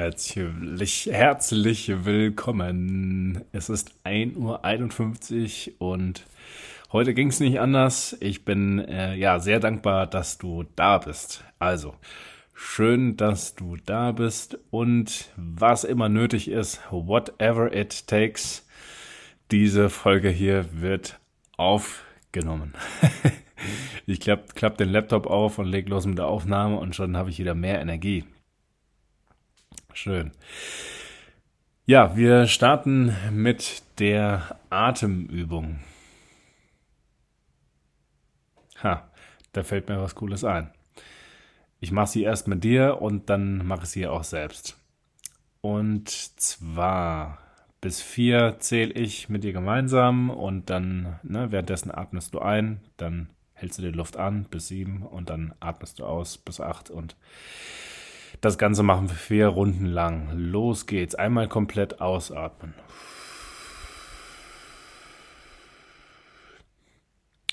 Herzlich, herzlich willkommen. Es ist 1.51 Uhr und heute ging es nicht anders. Ich bin äh, ja sehr dankbar, dass du da bist. Also, schön, dass du da bist und was immer nötig ist, whatever it takes, diese Folge hier wird aufgenommen. ich klapp, klapp den Laptop auf und leg los mit der Aufnahme und schon habe ich wieder mehr Energie. Schön. Ja, wir starten mit der Atemübung. Ha, da fällt mir was Cooles ein. Ich mache sie erst mit dir und dann mache ich sie auch selbst. Und zwar bis vier zähle ich mit dir gemeinsam und dann, ne, währenddessen atmest du ein, dann hältst du die Luft an bis sieben und dann atmest du aus bis acht und das Ganze machen wir vier Runden lang. Los geht's. Einmal komplett ausatmen.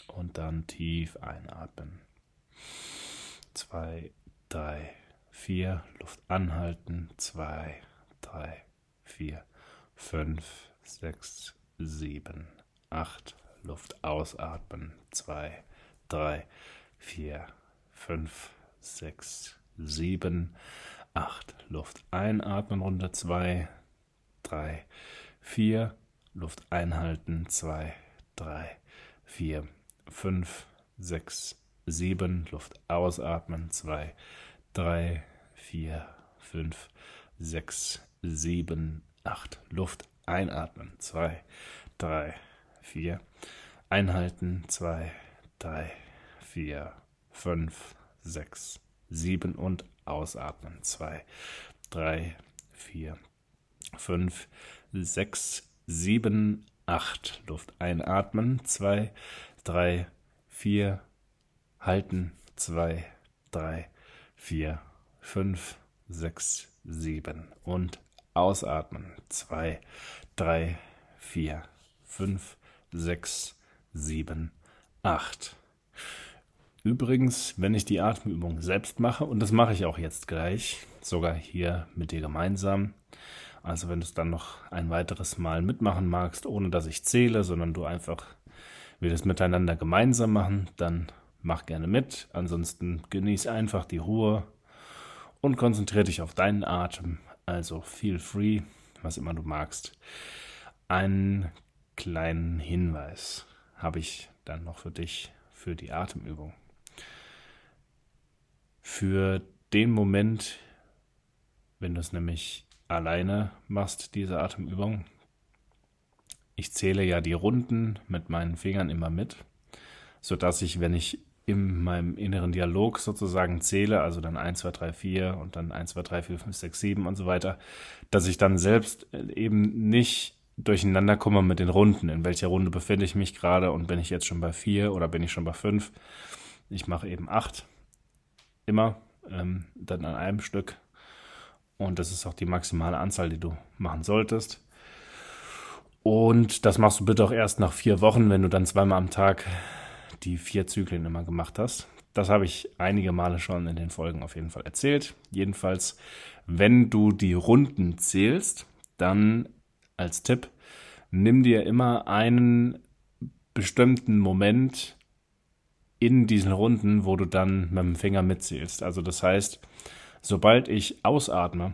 Und dann tief einatmen. Zwei, drei, vier. Luft anhalten. Zwei, drei, vier, fünf, sechs, sieben, acht. Luft ausatmen. Zwei, drei, vier, fünf, sechs, sieben, acht. Luft einatmen, Runde zwei, drei, vier. Luft einhalten, zwei, drei, vier, fünf, sechs, sieben. Luft ausatmen, zwei, drei, vier, fünf, sechs, sieben, acht. Luft einatmen, zwei, drei, vier. Einhalten, zwei, drei, vier, fünf, sechs, sieben und ausatmen. Zwei, drei, vier, fünf, sechs, sieben, acht. Luft einatmen. Zwei, drei, vier, halten. Zwei, drei, vier, fünf, sechs, sieben und ausatmen. Zwei, drei, vier, fünf, sechs, sieben, acht. Übrigens, wenn ich die Atemübung selbst mache, und das mache ich auch jetzt gleich, sogar hier mit dir gemeinsam, also wenn du es dann noch ein weiteres Mal mitmachen magst, ohne dass ich zähle, sondern du einfach wir das miteinander gemeinsam machen, dann mach gerne mit. Ansonsten genieß einfach die Ruhe und konzentriere dich auf deinen Atem. Also feel free, was immer du magst. Einen kleinen Hinweis habe ich dann noch für dich für die Atemübung für den Moment, wenn du es nämlich alleine machst, diese Atemübung. Ich zähle ja die Runden mit meinen Fingern immer mit, sodass ich, wenn ich in meinem inneren Dialog sozusagen zähle, also dann 1, 2, 3, 4 und dann 1, 2, 3, 4, 5, 6, 7 und so weiter, dass ich dann selbst eben nicht durcheinander komme mit den Runden. In welcher Runde befinde ich mich gerade und bin ich jetzt schon bei 4 oder bin ich schon bei 5? Ich mache eben 8 immer, ähm, dann an einem Stück. Und das ist auch die maximale Anzahl, die du machen solltest. Und das machst du bitte auch erst nach vier Wochen, wenn du dann zweimal am Tag die vier Zyklen immer gemacht hast. Das habe ich einige Male schon in den Folgen auf jeden Fall erzählt. Jedenfalls, wenn du die Runden zählst, dann als Tipp, nimm dir immer einen bestimmten Moment in diesen Runden, wo du dann mit dem Finger mitzählst. Also das heißt, sobald ich ausatme,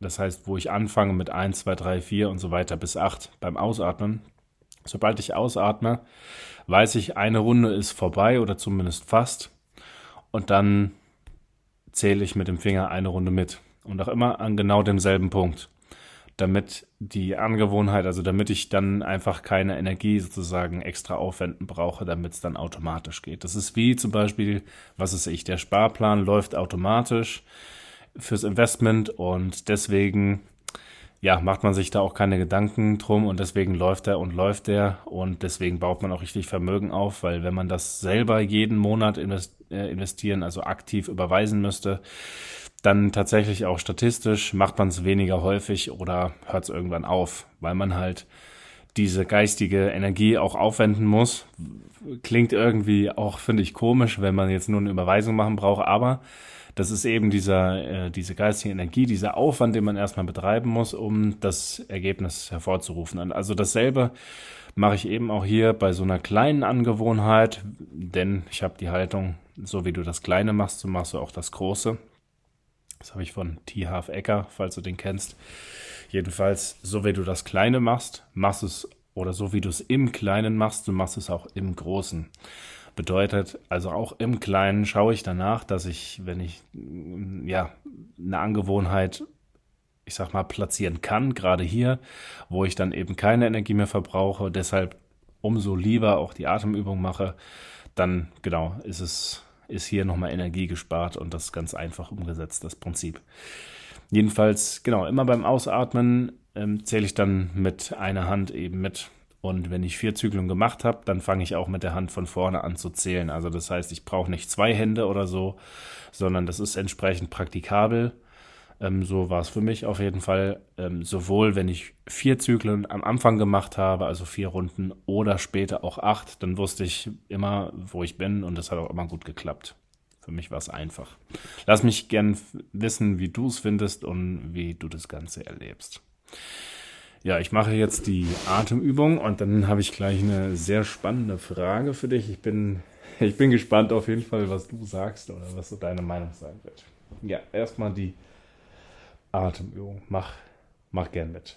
das heißt, wo ich anfange mit 1, 2, 3, 4 und so weiter bis 8 beim Ausatmen, sobald ich ausatme, weiß ich, eine Runde ist vorbei oder zumindest fast. Und dann zähle ich mit dem Finger eine Runde mit. Und auch immer an genau demselben Punkt damit die Angewohnheit, also damit ich dann einfach keine Energie sozusagen extra aufwenden brauche, damit es dann automatisch geht. Das ist wie zum Beispiel, was ist ich, der Sparplan läuft automatisch fürs Investment und deswegen ja, macht man sich da auch keine Gedanken drum und deswegen läuft er und läuft er und deswegen baut man auch richtig Vermögen auf, weil wenn man das selber jeden Monat äh, investieren, also aktiv überweisen müsste, dann tatsächlich auch statistisch macht man es weniger häufig oder hört es irgendwann auf, weil man halt diese geistige Energie auch aufwenden muss. Klingt irgendwie auch, finde ich, komisch, wenn man jetzt nur eine Überweisung machen braucht, aber das ist eben dieser, äh, diese geistige Energie, dieser Aufwand, den man erstmal betreiben muss, um das Ergebnis hervorzurufen. Also dasselbe mache ich eben auch hier bei so einer kleinen Angewohnheit, denn ich habe die Haltung, so wie du das Kleine machst, so machst du auch das Große. Das habe ich von T. Half Ecker, falls du den kennst. Jedenfalls, so wie du das Kleine machst, machst es, oder so wie du es im Kleinen machst, du machst es auch im Großen. Bedeutet, also auch im Kleinen schaue ich danach, dass ich, wenn ich ja eine Angewohnheit, ich sag mal, platzieren kann, gerade hier, wo ich dann eben keine Energie mehr verbrauche, deshalb umso lieber auch die Atemübung mache, dann genau ist es ist hier nochmal Energie gespart und das ganz einfach umgesetzt, das Prinzip. Jedenfalls, genau, immer beim Ausatmen ähm, zähle ich dann mit einer Hand eben mit und wenn ich vier Zyklen gemacht habe, dann fange ich auch mit der Hand von vorne an zu zählen. Also das heißt, ich brauche nicht zwei Hände oder so, sondern das ist entsprechend praktikabel. Ähm, so war es für mich auf jeden Fall. Ähm, sowohl wenn ich vier Zyklen am Anfang gemacht habe, also vier Runden, oder später auch acht, dann wusste ich immer, wo ich bin und das hat auch immer gut geklappt. Für mich war es einfach. Lass mich gern wissen, wie du es findest und wie du das Ganze erlebst. Ja, ich mache jetzt die Atemübung und dann habe ich gleich eine sehr spannende Frage für dich. Ich bin, ich bin gespannt auf jeden Fall, was du sagst oder was so deine Meinung sein wird. Ja, erstmal die Atemübung. Mach, mach gern mit.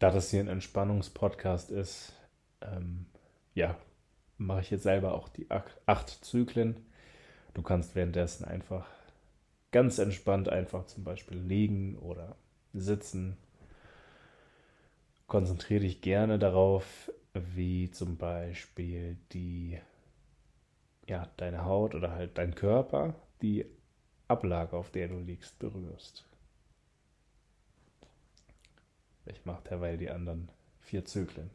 da das hier ein Entspannungspodcast ist, ähm, ja, mache ich jetzt selber auch die acht Zyklen. Du kannst währenddessen einfach ganz entspannt einfach zum Beispiel liegen oder sitzen. Konzentriere dich gerne darauf, wie zum Beispiel die, ja, deine Haut oder halt dein Körper die Ablage, auf der du liegst, berührst. Ich mache derweil die anderen vier Zyklen.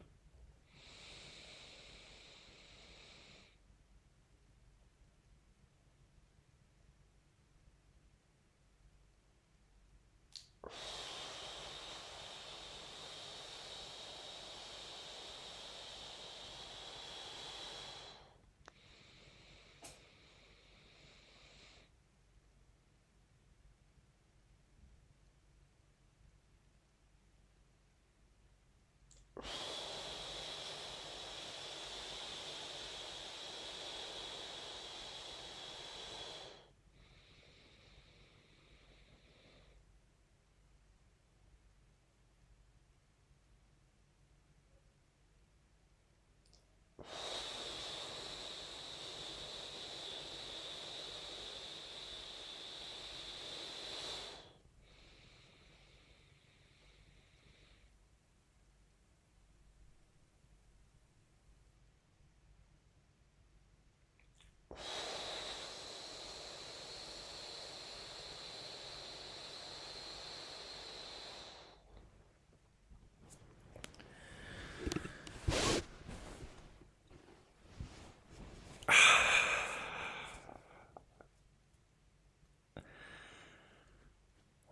house.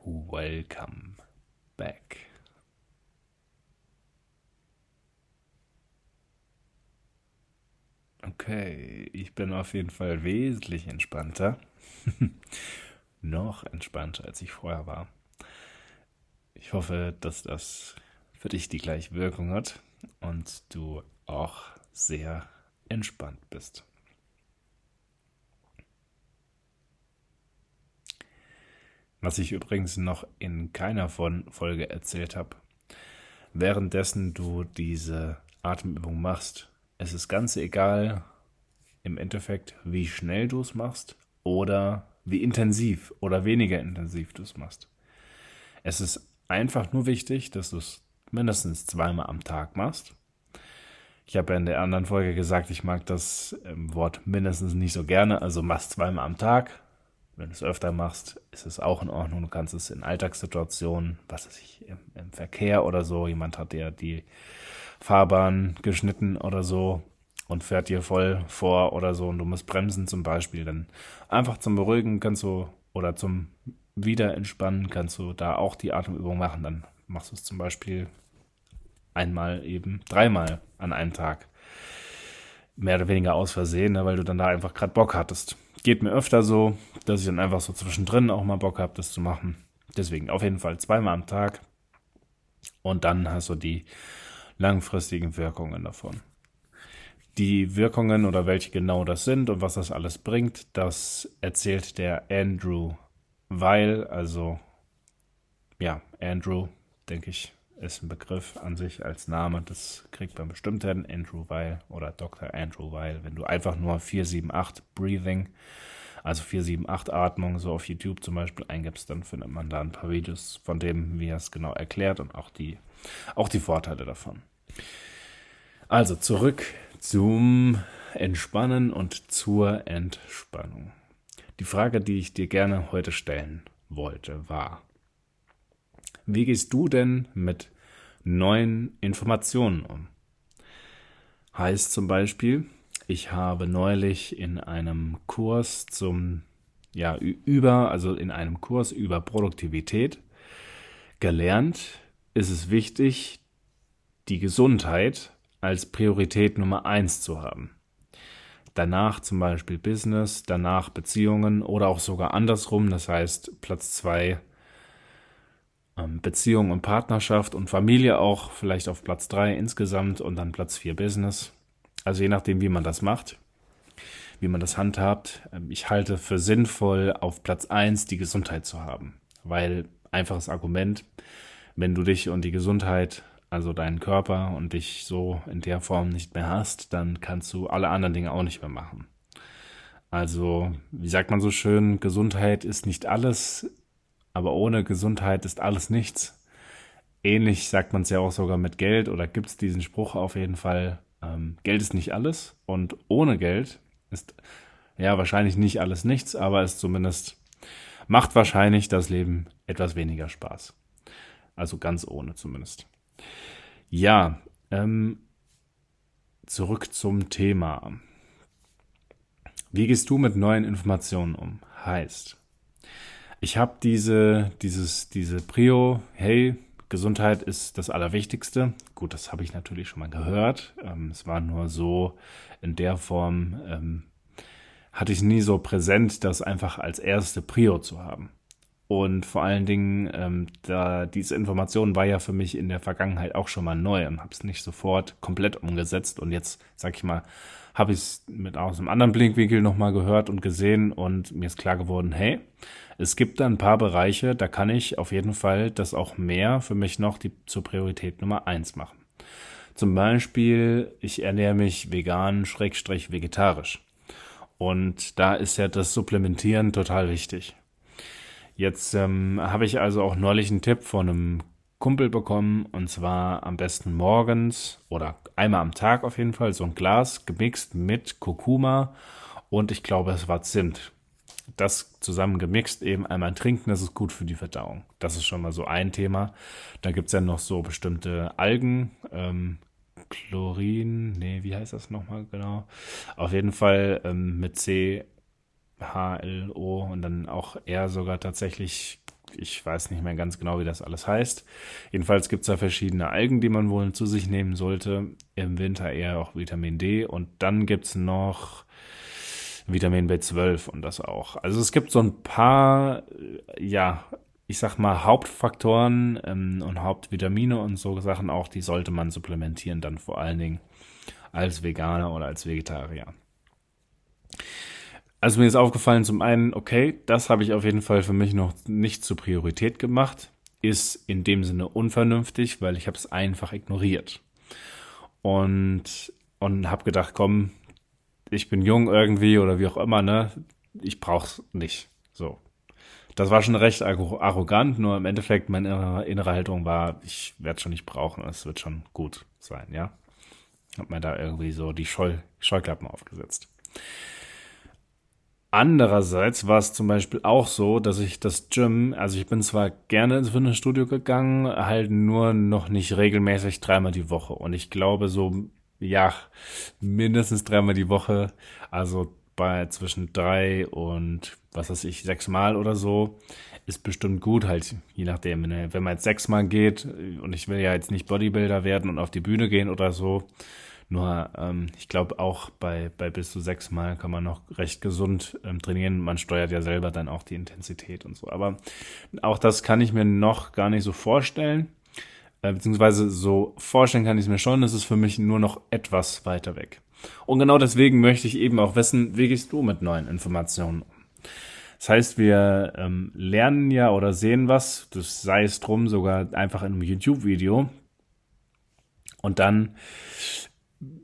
Welcome back. Okay, ich bin auf jeden Fall wesentlich entspannter. Noch entspannter, als ich vorher war. Ich hoffe, dass das für dich die gleiche Wirkung hat und du auch sehr entspannt bist. Was ich übrigens noch in keiner von Folge erzählt habe, währenddessen du diese Atemübung machst, es ist ganz egal im Endeffekt, wie schnell du es machst oder wie intensiv oder weniger intensiv du es machst. Es ist einfach nur wichtig, dass du es mindestens zweimal am Tag machst. Ich habe ja in der anderen Folge gesagt, ich mag das ähm, Wort mindestens nicht so gerne, also machst zweimal am Tag. Wenn du es öfter machst, ist es auch in Ordnung. Du kannst es in Alltagssituationen, was weiß ich, im, im Verkehr oder so, jemand hat dir die Fahrbahn geschnitten oder so und fährt dir voll vor oder so und du musst bremsen zum Beispiel, dann einfach zum Beruhigen kannst du oder zum Wiederentspannen kannst du da auch die Atemübung machen. Dann machst du es zum Beispiel einmal eben dreimal an einem Tag. Mehr oder weniger aus Versehen, ne, weil du dann da einfach gerade Bock hattest. Geht mir öfter so, dass ich dann einfach so zwischendrin auch mal Bock habe, das zu machen. Deswegen auf jeden Fall zweimal am Tag. Und dann hast du die langfristigen Wirkungen davon. Die Wirkungen oder welche genau das sind und was das alles bringt, das erzählt der Andrew Weil, also ja, Andrew, denke ich, ist ein Begriff an sich als Name. Das kriegt man bestimmt hin, Andrew Weil oder Dr. Andrew Weil. Wenn du einfach nur 478 Breathing, also 478 Atmung, so auf YouTube zum Beispiel eingibst, dann findet man da ein paar Videos von dem, wie er es genau erklärt und auch die auch die Vorteile davon. Also zurück zum Entspannen und zur Entspannung. Die Frage, die ich dir gerne heute stellen wollte, war, wie gehst du denn mit neuen Informationen um? Heißt zum Beispiel, ich habe neulich in einem Kurs zum, ja, über, also in einem Kurs über Produktivität gelernt, ist es wichtig, die Gesundheit als Priorität Nummer eins zu haben. Danach zum Beispiel Business, danach Beziehungen oder auch sogar andersrum, das heißt Platz zwei Beziehung und Partnerschaft und Familie auch vielleicht auf Platz drei insgesamt und dann Platz vier Business. Also je nachdem, wie man das macht, wie man das handhabt. Ähm, ich halte für sinnvoll, auf Platz eins die Gesundheit zu haben, weil einfaches Argument, wenn du dich und die Gesundheit, also deinen Körper und dich so in der Form nicht mehr hast, dann kannst du alle anderen Dinge auch nicht mehr machen. Also, wie sagt man so schön, Gesundheit ist nicht alles, aber ohne Gesundheit ist alles nichts. Ähnlich sagt man es ja auch sogar mit Geld oder gibt es diesen Spruch auf jeden Fall, ähm, Geld ist nicht alles und ohne Geld ist ja wahrscheinlich nicht alles nichts, aber es zumindest macht wahrscheinlich das Leben etwas weniger Spaß. Also ganz ohne zumindest. Ja, ähm, zurück zum Thema. Wie gehst du mit neuen Informationen um? Heißt, ich habe diese, dieses, diese Prio, hey, Gesundheit ist das Allerwichtigste. Gut, das habe ich natürlich schon mal gehört. Ähm, es war nur so in der Form, ähm, hatte ich nie so präsent, das einfach als erste Prio zu haben. Und vor allen Dingen, ähm, da diese Information war ja für mich in der Vergangenheit auch schon mal neu und habe es nicht sofort komplett umgesetzt. Und jetzt, sag ich mal, habe ich es mit aus einem anderen Blinkwinkel nochmal gehört und gesehen und mir ist klar geworden, hey, es gibt da ein paar Bereiche, da kann ich auf jeden Fall das auch mehr für mich noch die, zur Priorität Nummer eins machen. Zum Beispiel, ich ernähre mich vegan, schrägstrich vegetarisch. Und da ist ja das Supplementieren total wichtig. Jetzt ähm, habe ich also auch neulich einen Tipp von einem Kumpel bekommen und zwar am besten morgens oder einmal am Tag auf jeden Fall so ein Glas gemixt mit Kurkuma und ich glaube es war Zimt. Das zusammen gemixt eben einmal trinken, das ist gut für die Verdauung. Das ist schon mal so ein Thema. Da gibt es ja noch so bestimmte Algen, ähm, Chlorin, nee, wie heißt das nochmal genau? Auf jeden Fall ähm, mit C HLO und dann auch eher sogar tatsächlich Ich weiß nicht mehr ganz genau, wie das alles heißt. Jedenfalls gibt es da verschiedene Algen, die man wohl zu sich nehmen sollte. Im Winter eher auch Vitamin D. Und dann gibt es noch Vitamin B12 und das auch. Also es gibt so ein paar, ja, ich sag mal, Hauptfaktoren ähm, und Hauptvitamine und so Sachen auch, die sollte man supplementieren, dann vor allen Dingen als Veganer oder als Vegetarier. Also mir ist aufgefallen, zum einen, okay, das habe ich auf jeden Fall für mich noch nicht zur Priorität gemacht. Ist in dem Sinne unvernünftig, weil ich habe es einfach ignoriert. Und, und habe gedacht, komm, ich bin jung irgendwie oder wie auch immer, ne? Ich brauch's nicht. So. Das war schon recht arrogant, nur im Endeffekt meine innere Haltung war, ich werde schon nicht brauchen, es wird schon gut sein, ja. Hab mir da irgendwie so die Scheu Scheuklappen aufgesetzt. Andererseits war es zum Beispiel auch so, dass ich das Gym, also ich bin zwar gerne ins Fitnessstudio gegangen, halt nur noch nicht regelmäßig dreimal die Woche. Und ich glaube so, ja, mindestens dreimal die Woche, also bei zwischen drei und was weiß ich, sechs Mal oder so, ist bestimmt gut, halt, je nachdem. Wenn man jetzt sechs Mal geht und ich will ja jetzt nicht Bodybuilder werden und auf die Bühne gehen oder so, nur ähm, ich glaube auch bei, bei bis zu sechs Mal kann man noch recht gesund ähm, trainieren. Man steuert ja selber dann auch die Intensität und so. Aber auch das kann ich mir noch gar nicht so vorstellen. Äh, beziehungsweise so vorstellen kann ich es mir schon. Es ist für mich nur noch etwas weiter weg. Und genau deswegen möchte ich eben auch wissen, wie gehst du mit neuen Informationen um? Das heißt, wir ähm, lernen ja oder sehen was, das sei es drum, sogar einfach in einem YouTube-Video. Und dann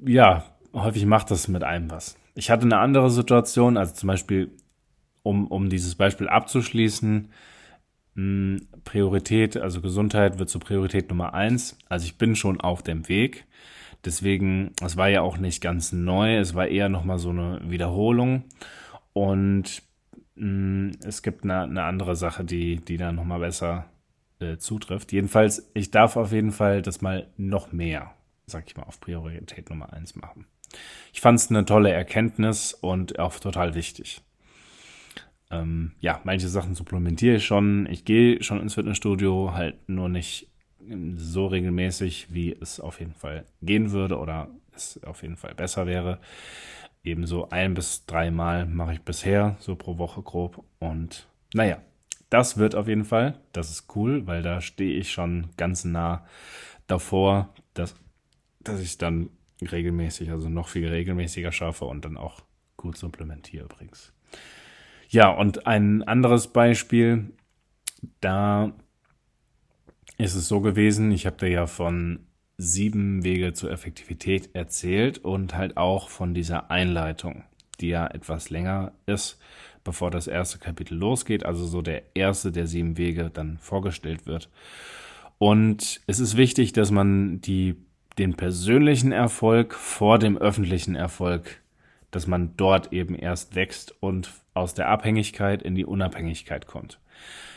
ja, häufig macht das mit einem was. Ich hatte eine andere Situation, also zum Beispiel, um, um dieses Beispiel abzuschließen, mh, hm, Priorität, also Gesundheit wird zur Priorität Nummer eins. Also ich bin schon auf dem Weg. Deswegen, es war ja auch nicht ganz neu, es war eher nochmal so eine Wiederholung. Und mh, hm, es gibt eine, eine andere Sache, die, die da nochmal besser äh, zutrifft. Jedenfalls, ich darf auf jeden Fall das mal noch mehr sag ich mal, auf Priorität Nummer eins machen. Ich fand es eine tolle Erkenntnis und auch total wichtig. Ähm, ja, manche Sachen supplementiere ich schon. Ich gehe schon ins Fitnessstudio, halt nur nicht so regelmäßig, wie es auf jeden Fall gehen würde oder es auf jeden Fall besser wäre. Ebenso ein bis dreimal mache ich bisher, so pro Woche grob. Und naja, das wird auf jeden Fall. Das ist cool, weil da stehe ich schon ganz nah davor, das dass ich dann regelmäßig, also noch viel regelmäßiger schaffe und dann auch gut supplementiere übrigens. Ja, und ein anderes Beispiel, da ist es so gewesen, ich habe dir ja von sieben Wege zur Effektivität erzählt und halt auch von dieser Einleitung, die ja etwas länger ist, bevor das erste Kapitel losgeht, also so der erste der sieben Wege dann vorgestellt wird. Und es ist wichtig, dass man die den persönlichen Erfolg vor dem öffentlichen Erfolg, dass man dort eben erst wächst und aus der Abhängigkeit in die Unabhängigkeit kommt.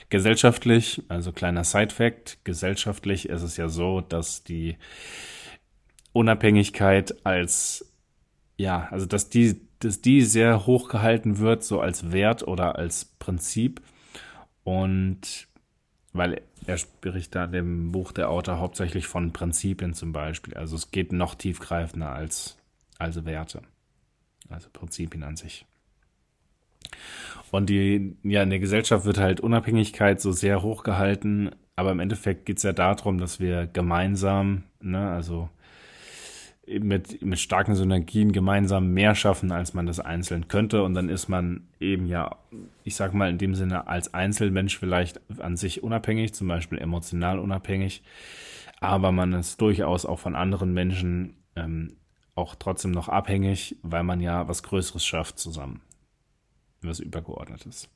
Gesellschaftlich, also kleiner Side-Fact, gesellschaftlich ist es ja so, dass die Unabhängigkeit als, ja, also dass die, dass die sehr hoch gehalten wird, so als Wert oder als Prinzip. Und weil er spricht da in dem Buch der Autor hauptsächlich von Prinzipien zum Beispiel. Also es geht noch tiefgreifender als, als Werte. Also Prinzipien an sich. Und die, ja, in der Gesellschaft wird halt Unabhängigkeit so sehr hoch gehalten, aber im Endeffekt geht es ja darum, dass wir gemeinsam, ne, also mit, mit starken Synergien gemeinsam mehr schaffen, als man das einzeln könnte. Und dann ist man eben ja, ich sag mal in dem Sinne, als Einzelmensch vielleicht an sich unabhängig, zum Beispiel emotional unabhängig. Aber man ist durchaus auch von anderen Menschen ähm, auch trotzdem noch abhängig, weil man ja was Größeres schafft zusammen. Was Übergeordnetes.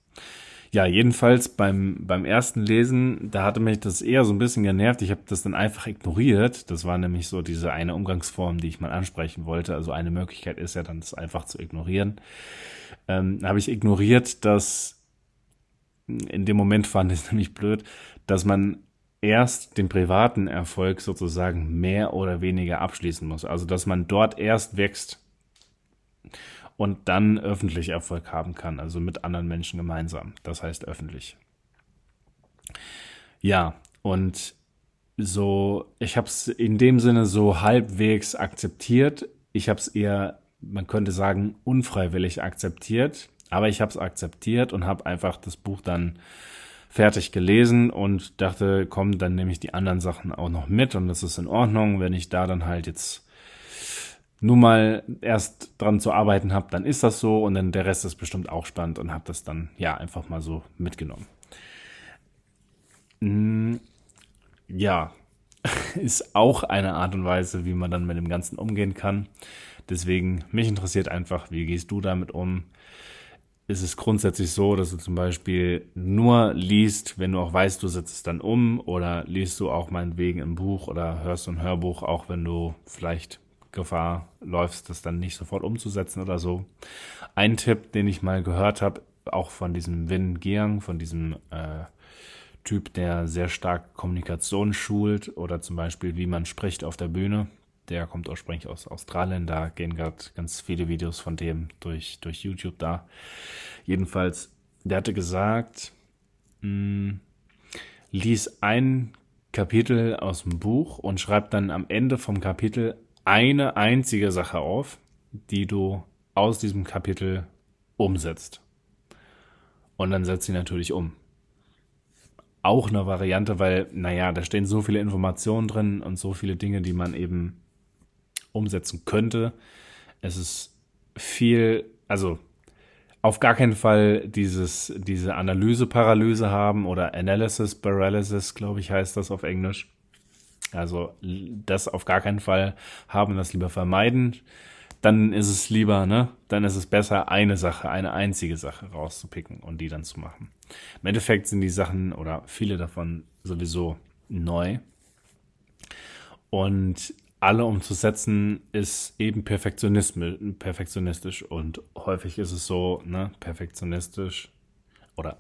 Ja, jedenfalls beim, beim ersten Lesen, da hatte mich das eher so ein bisschen genervt. Ich habe das dann einfach ignoriert. Das war nämlich so diese eine Umgangsform, die ich mal ansprechen wollte. Also eine Möglichkeit ist ja dann, das einfach zu ignorieren. Ähm, habe ich ignoriert, dass in dem Moment fand ich es nämlich blöd, dass man erst den privaten Erfolg sozusagen mehr oder weniger abschließen muss. Also dass man dort erst wächst und dann öffentlich Erfolg haben kann, also mit anderen Menschen gemeinsam. Das heißt öffentlich. Ja, und so, ich habe es in dem Sinne so halbwegs akzeptiert. Ich habe es eher, man könnte sagen, unfreiwillig akzeptiert, aber ich habe es akzeptiert und habe einfach das Buch dann fertig gelesen und dachte, komm, dann nehme ich die anderen Sachen auch noch mit und das ist in Ordnung, wenn ich da dann halt jetzt nur mal erst dran zu arbeiten habe, dann ist das so und dann der Rest ist bestimmt auch spannend und habe das dann ja einfach mal so mitgenommen. Hm, ja, ist auch eine Art und Weise, wie man dann mit dem Ganzen umgehen kann. Deswegen, mich interessiert einfach, wie gehst du damit um? Ist es grundsätzlich so, dass du zum Beispiel nur liest, wenn du auch weißt, du setzt es dann um, oder liest du auch meinetwegen ein Buch oder hörst du ein Hörbuch, auch wenn du vielleicht Gefahr läufst, das dann nicht sofort umzusetzen oder so. Ein Tipp, den ich mal gehört habe, auch von diesem Win Giang, von diesem äh, Typ, der sehr stark Kommunikation schult oder zum Beispiel, wie man spricht auf der Bühne. Der kommt ursprünglich aus Australien, da gehen gerade ganz viele Videos von dem durch, durch YouTube da. Jedenfalls, der hatte gesagt, mh, hm, lies ein Kapitel aus dem Buch und schreib dann am Ende vom Kapitel eine einzige Sache auf, die du aus diesem Kapitel umsetzt. Und dann setzt sie natürlich um. Auch eine Variante, weil, naja, da stehen so viele Informationen drin und so viele Dinge, die man eben umsetzen könnte. Es ist viel, also auf gar keinen Fall dieses, diese Analyse-Paralyse haben oder Analysis Paralysis, glaube ich, heißt das auf Englisch. Also das auf gar keinen Fall haben, das lieber vermeiden. Dann ist es lieber, ne? Dann ist es besser, eine Sache, eine einzige Sache rauszupicken und die dann zu machen. Im Endeffekt sind die Sachen oder viele davon sowieso neu. Und alle umzusetzen ist eben perfektionistisch und häufig ist es so, ne, perfektionistisch oder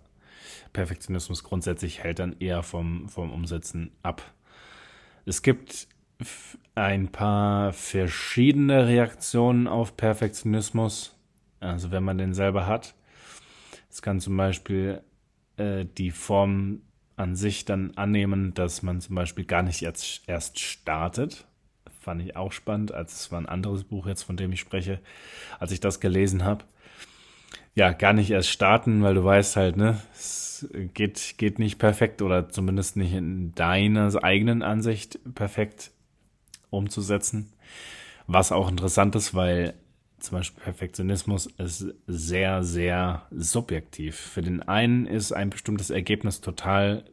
Perfektionismus grundsätzlich hält dann eher vom, vom Umsetzen ab. Es gibt ein paar verschiedene Reaktionen auf Perfektionismus. Also wenn man den selber hat. Es kann zum Beispiel äh, die Form an sich dann annehmen, dass man zum Beispiel gar nicht jetzt erst startet. Fand ich auch spannend, als es war ein anderes Buch jetzt, von dem ich spreche, als ich das gelesen habe. Ja, gar nicht erst starten, weil du weißt halt, ne, es geht, geht nicht perfekt oder zumindest nicht in deiner eigenen Ansicht perfekt umzusetzen. Was auch interessant ist, weil zum Beispiel Perfektionismus ist sehr, sehr subjektiv. Für den einen ist ein bestimmtes Ergebnis total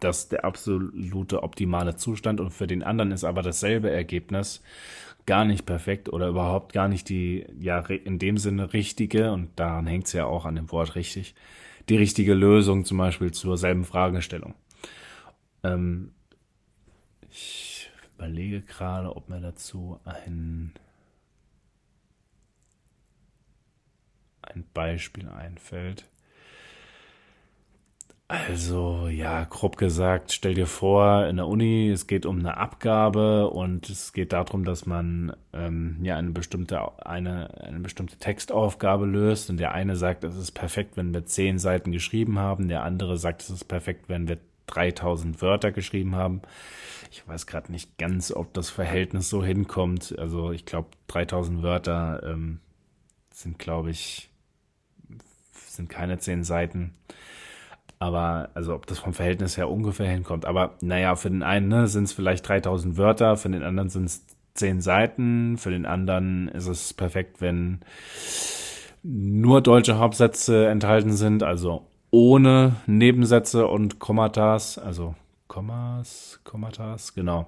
das der absolute optimale Zustand und für den anderen ist aber dasselbe Ergebnis gar nicht perfekt oder überhaupt gar nicht die, ja, in dem Sinne richtige und daran hängt es ja auch an dem Wort richtig, die richtige Lösung zum Beispiel zur selben Fragestellung. Ähm, ich überlege gerade, ob mir dazu ein, ein Beispiel einfällt. Also, ja, grob gesagt, stell dir vor, in der Uni, es geht um eine Abgabe und es geht darum, dass man ähm, ja eine bestimmte, eine, eine bestimmte Textaufgabe löst. Und der eine sagt, es ist perfekt, wenn wir zehn Seiten geschrieben haben. Der andere sagt, es ist perfekt, wenn wir 3000 Wörter geschrieben haben. Ich weiß gerade nicht ganz, ob das Verhältnis so hinkommt. Also, ich glaube, 3000 Wörter ähm, sind, glaube ich, sind keine zehn Seiten. Aber, also, ob das vom Verhältnis her ungefähr hinkommt. Aber, naja, für den einen ne, sind es vielleicht 3000 Wörter, für den anderen sind es 10 Seiten, für den anderen ist es perfekt, wenn nur deutsche Hauptsätze enthalten sind, also ohne Nebensätze und Kommatas, also Kommas, Kommatas, genau.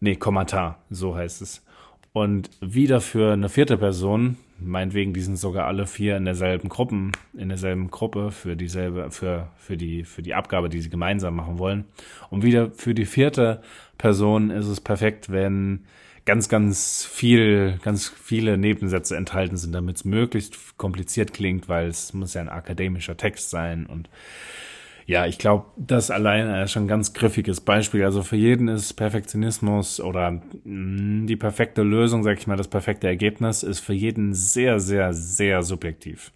Nee, Kommata, so heißt es. Und wieder für eine vierte Person meinetwegen, die sind sogar alle vier in derselben Gruppen, in derselben Gruppe für dieselbe, für, für die, für die Abgabe, die sie gemeinsam machen wollen. Und wieder für die vierte Person ist es perfekt, wenn ganz, ganz viel, ganz viele Nebensätze enthalten sind, damit es möglichst kompliziert klingt, weil es muss ja ein akademischer Text sein und ja, ich glaube, das alleine ist schon ein ganz griffiges Beispiel. Also für jeden ist Perfektionismus oder mh, mm, die perfekte Lösung, sag ich mal, das perfekte Ergebnis, ist für jeden sehr, sehr, sehr subjektiv.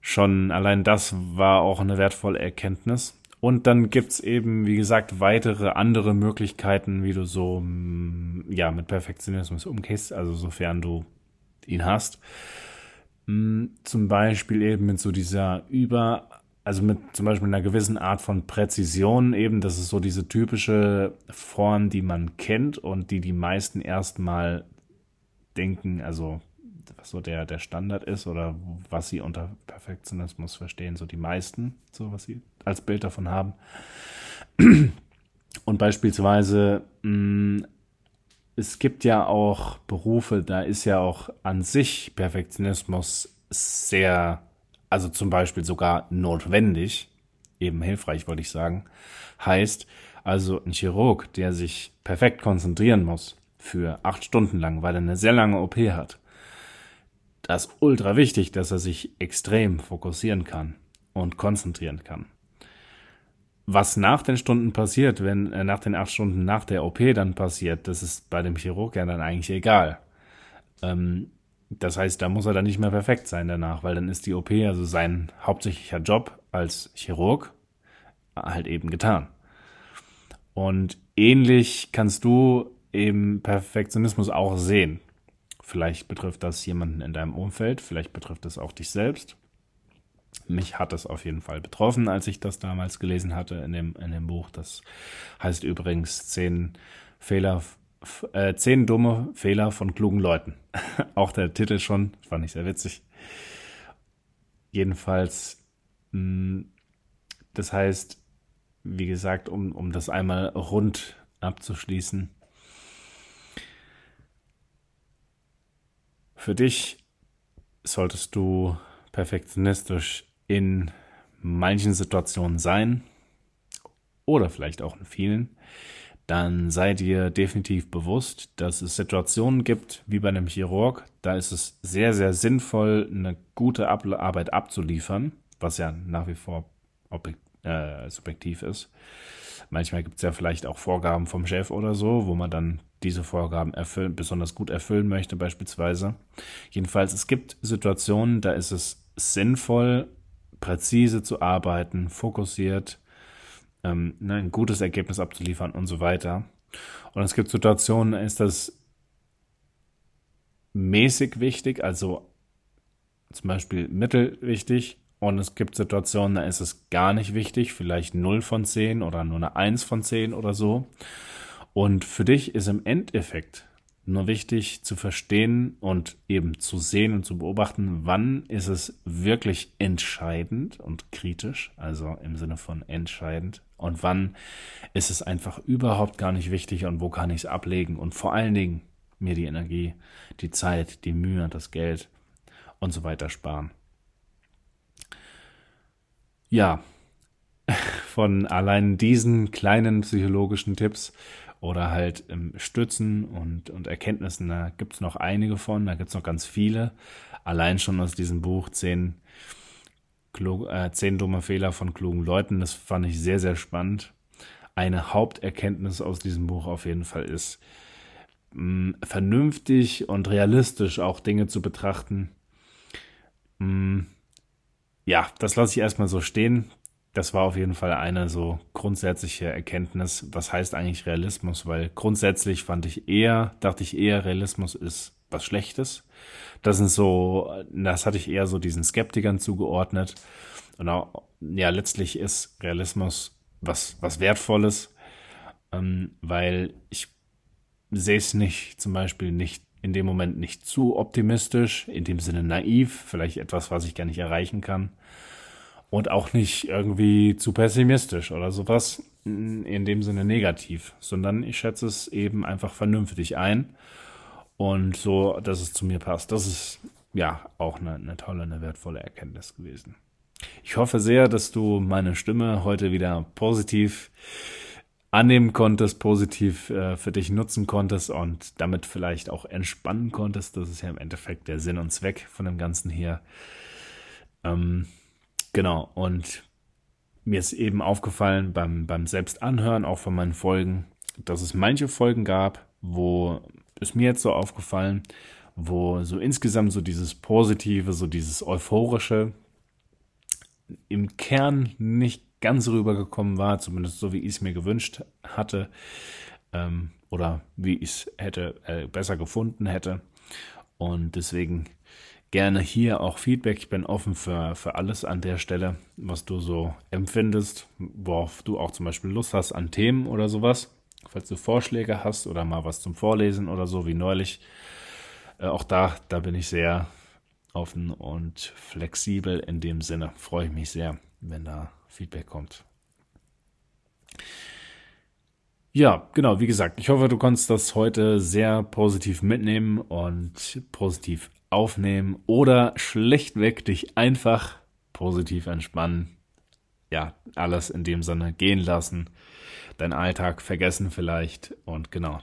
Schon allein das war auch eine wertvolle Erkenntnis. und dann gibt's eben, wie gesagt, weitere andere Möglichkeiten, wie du so mm, ja mit Perfektionismus umgehst, also sofern du ihn hast. Mm, zum Beispiel eben mit so dieser über, also mit zum Beispiel einer gewissen Art von Präzision eben, das ist so diese typische Form, die man kennt und die die meisten erstmal denken, also was so der, der Standard ist oder was sie unter Perfektionismus verstehen, so die meisten, so was sie als Bild davon haben. Und beispielsweise, mm, es gibt ja auch Berufe, da ist ja auch an sich Perfektionismus sehr, also zum Beispiel sogar notwendig, eben hilfreich, wollte ich sagen. Heißt, also ein Chirurg, der sich perfekt konzentrieren muss für acht Stunden lang, weil er eine sehr lange OP hat, das ist ultra wichtig, dass er sich extrem fokussieren kann und konzentrieren kann. Was nach den Stunden passiert, wenn äh, nach den acht Stunden nach der OP dann passiert, das ist bei dem Chirurg ja dann eigentlich egal. Ähm, das heißt, da muss er dann nicht mehr perfekt sein danach, weil dann ist die OP, also sein hauptsächlicher Job als Chirurg, halt eben getan. Und ähnlich kannst du eben Perfektionismus auch sehen. Vielleicht betrifft das jemanden in deinem Umfeld, vielleicht betrifft es auch dich selbst. Mich hat es auf jeden Fall betroffen, als ich das damals gelesen hatte in dem, in dem Buch. Das heißt übrigens zehn Fehler, äh, zehn dumme Fehler von klugen Leuten. auch der Titel schon, fand ich sehr witzig. Jedenfalls, mh, hm, das heißt, wie gesagt, um, um das einmal rund abzuschließen, Für dich solltest du perfektionistisch in manchen Situationen sein oder vielleicht auch in vielen, dann sei dir definitiv bewusst, dass es Situationen gibt, wie bei einem Chirurg, da ist es sehr, sehr sinnvoll, eine gute Arbeit abzuliefern, was ja nach wie vor äh, subjektiv ist. Manchmal gibt es ja vielleicht auch Vorgaben vom Chef oder so, wo man dann diese Vorgaben erfüllen, besonders gut erfüllen möchte, beispielsweise. Jedenfalls, es gibt Situationen, da ist es sinnvoll, präzise zu arbeiten, fokussiert, ähm, ne, ein gutes Ergebnis abzuliefern und so weiter. Und es gibt Situationen, da ist das mäßig wichtig, also zum Beispiel mittelwichtig. Und es gibt Situationen, da ist es gar nicht wichtig, vielleicht 0 von 10 oder nur eine 1 von 10 oder so. Und für dich ist im Endeffekt nur wichtig zu verstehen und eben zu sehen und zu beobachten, wann ist es wirklich entscheidend und kritisch, also im Sinne von entscheidend, und wann ist es einfach überhaupt gar nicht wichtig und wo kann ich es ablegen und vor allen Dingen mir die Energie, die Zeit, die Mühe, das Geld und so weiter sparen. Ja, von allein diesen kleinen psychologischen Tipps oder halt ähm, Stützen und, und Erkenntnissen. Da gibt es noch einige von, da gibt es noch ganz viele. Allein schon aus diesem Buch zehn, klug, äh, zehn dumme Fehler von klugen Leuten. Das fand ich sehr, sehr spannend. Eine Haupterkenntnis aus diesem Buch auf jeden Fall ist, mh, vernünftig und realistisch auch Dinge zu betrachten. Mh, ja, das lasse ich erstmal so stehen das war auf jeden Fall eine so grundsätzliche Erkenntnis, was heißt eigentlich Realismus, weil grundsätzlich fand ich eher, dachte ich eher, Realismus ist was Schlechtes. Das sind so, das hatte ich eher so diesen Skeptikern zugeordnet. Und auch, ja, letztlich ist Realismus was, was Wertvolles, ähm, weil ich sehe es nicht, zum Beispiel nicht in dem Moment nicht zu optimistisch, in dem Sinne naiv, vielleicht etwas, was ich gar nicht erreichen kann und auch nicht irgendwie zu pessimistisch oder sowas in dem Sinne negativ, sondern ich schätze es eben einfach vernünftig ein und so, dass es zu mir passt. Das ist ja auch eine, eine tolle, eine wertvolle Erkenntnis gewesen. Ich hoffe sehr, dass du meine Stimme heute wieder positiv annehmen konntest, positiv äh, für dich nutzen konntest und damit vielleicht auch entspannen konntest. Das ist ja im Endeffekt der Sinn und Zweck von dem Ganzen hier. Ähm, Genau, und mir ist eben aufgefallen beim, beim Selbstanhören, auch von meinen Folgen, dass es manche Folgen gab, wo ist mir jetzt so aufgefallen, wo so insgesamt so dieses Positive, so dieses Euphorische im Kern nicht ganz rübergekommen war, zumindest so wie ich es mir gewünscht hatte ähm, oder wie ich es hätte äh, besser gefunden hätte. Und deswegen gerne hier auch Feedback. Ich bin offen für, für alles an der Stelle, was du so empfindest, worauf du auch zum Beispiel Lust hast an Themen oder sowas. Falls du Vorschläge hast oder mal was zum Vorlesen oder so wie neulich. Äh, auch da, da bin ich sehr offen und flexibel in dem Sinne. Freue ich mich sehr, wenn da Feedback kommt. Ja, genau, wie gesagt, ich hoffe, du konntest das heute sehr positiv mitnehmen und positiv aufnehmen oder schlichtweg dich einfach positiv entspannen. Ja, alles in dem Sinne gehen lassen, deinen Alltag vergessen vielleicht und genau,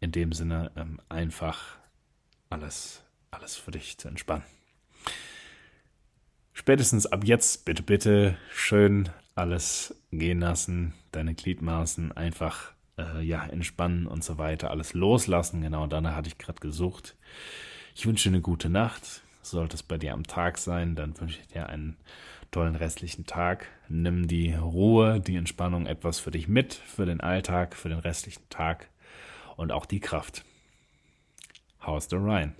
in dem Sinne ähm, einfach alles, alles für dich zu entspannen. Spätestens ab jetzt bitte, bitte schön alles gehen lassen, deine Gliedmaßen einfach äh, ja entspannen und so weiter, alles loslassen. Genau, danach hatte ich gerade gesucht. Ich wünsche dir eine gute Nacht. Sollte es bei dir am Tag sein, dann wünsche ich dir einen tollen restlichen Tag. Nimm die Ruhe, die Entspannung etwas für dich mit, für den Alltag, für den restlichen Tag und auch die Kraft. How's the Ryan?